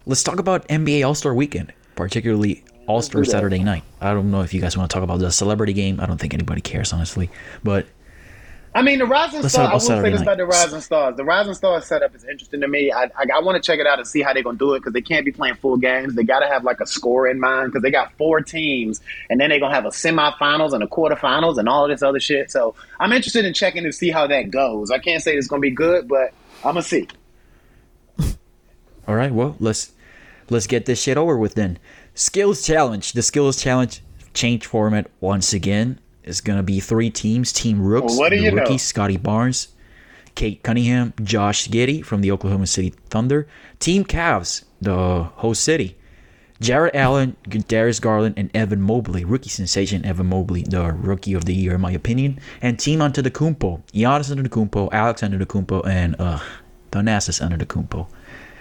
let's talk about NBA All Star Weekend, particularly All Star. Saturday Night. I don't know if you guys want to talk about the celebrity game. I don't think anybody cares, honestly. But I mean, the Rising Let's Star. talk I will say this night. about the Rising Stars. The Rising Stars setup is interesting to me. I I, I want to check it out and see how they're gonna do it because they can't be playing full games. They got to have like a score in mind because they got four teams, and then they're gonna have a semifinals and a quarterfinals and all this other shit. So I'm interested in checking to see how that goes. I can't say it's gonna be good, but I'm gonna see. all right, well let's let's get this shit over with then. Skills challenge. The skills challenge change format once again. It's gonna be three teams. Team Rooks, Well, what do the know? rookie Scottie Barnes, Cade Cunningham, Josh Giddey from the Oklahoma City Thunder. Team Cavs, the host city. Jarrett Allen, Darius Garland, and Evan Mobley, rookie sensation Evan Mobley, the rookie of the year in my opinion. And Team Antetokounmpo, Giannis Antetokounmpo, Alex Antetokounmpo, and uh, Thanasis Antetokounmpo.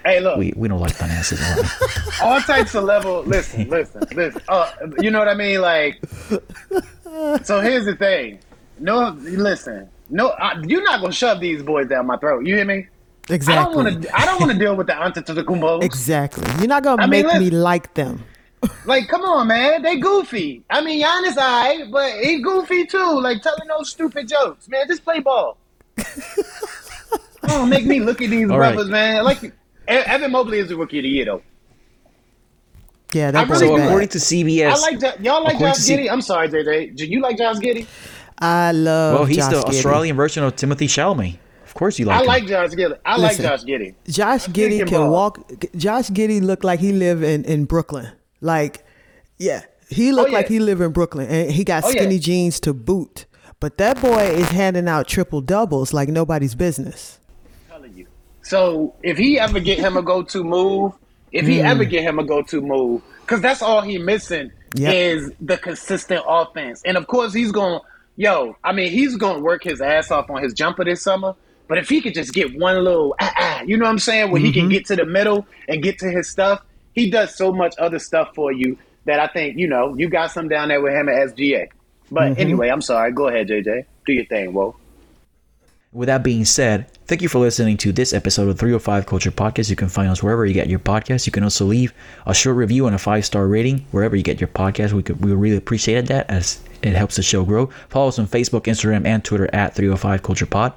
Hey, look, We we don't like lot. *laughs* all types of level. Listen, listen, listen. Uh, you know what I mean? Like, so here's the thing. No, listen. No, I, you're not gonna shove these boys down my throat. You hear me? Exactly. I don't want to. I don't want to deal with the Antetokounmpos. *laughs* Exactly. You're not gonna I mean, make me like them. *laughs* Like, come on, man. They goofy. I mean, Giannis, alright, but he goofy too. Like telling those stupid jokes, man. Just play ball. *laughs* don't make me look at these All right. brothers, man. Like Evan Mobley is a rookie of the year, though. Yeah, I that boy's really so do. bad. according to CBS, I like Ja- y'all like Josh to Giddey. I'm sorry, JJ. Do you like Josh Giddey? I love. well, he's Josh the Giddey. Australian version of Timothy Chalamet. Of course, you like I him. like Josh Giddey. I Listen. like Josh Giddey. Josh Giddey can ball. walk. Josh Giddey looked like he live in in Brooklyn. Like, yeah, he looked Oh, yeah. like he live in Brooklyn, and he got Oh, yeah. skinny jeans to boot. But that boy is handing out triple doubles like nobody's business. telling you. So if he ever get him a go to move, if he ever get him a go to move, because that's all he missing Yep. is the consistent offense. And of course he's going. to yo, I mean he's going to work his ass off on his jumper this summer. But if he could just get one little, ah, ah, you know what I'm saying, where he can get to the middle and get to his stuff, he does so much other stuff for you that I think, you know, you got some down there with him at SGA. But anyway, I'm sorry. Go ahead, JJ. Do your thing, whoa. With that being said, thank you for listening to this episode of 305 Culture Podcast. You can find us wherever you get your podcast. You can also leave a short review and a five star rating wherever you get your podcast. We could we really appreciate that as it helps the show grow. Follow us on Facebook, Instagram, and Twitter at 305 Culture Pod.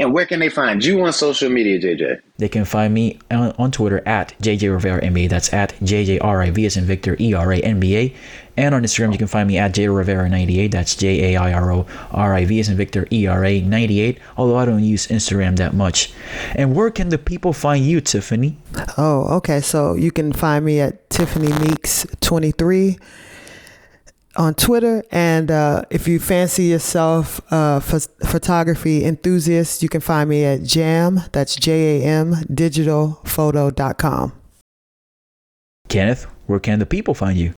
And where can they find you on social media, JJ? They can find me on, on Twitter at JJ Rivera NBA. That's at JJRIV as in Victor E R A N B A. And on Instagram, you can find me at J Rivera 98. That's J A I R O R I V as in Victor E R A 98. Although I don't use Instagram that much. And where can the people find you, Tiffany? Oh, okay. So you can find me at Tiffany Meeks 23 on Twitter. And uh, if you fancy yourself photography enthusiast, you can find me at jam, that's J A M, digitalphoto.com. Kenneth, where can the people find you?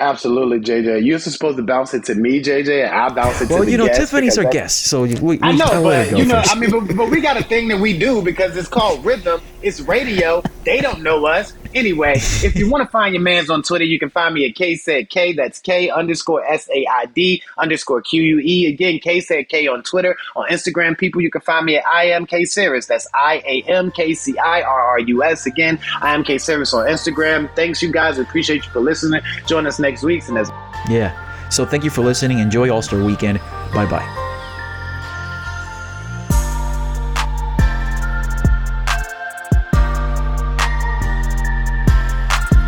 Absolutely, JJ. You're supposed to bounce it to me, JJ, and I bounce it to you. Well, the you know, Tiffany's our guest, so we, we I know, I'll let her but you know, first. I mean, but, but we got a thing that we do because it's called rhythm. It's radio. They don't know us. Anyway, if you want to find your man's on Twitter, you can find me at K said K. That's K underscore S A I D underscore Q U E. Again, K said K on Twitter. On Instagram, people, you can find me at I am K Cirrus. That's I A M K C I R R U S. Again, I am K Cirrus on Instagram. Thanks, you guys. Appreciate you for listening. Join us next week. And as yeah. So thank you for listening. Enjoy All Star Weekend. Bye bye.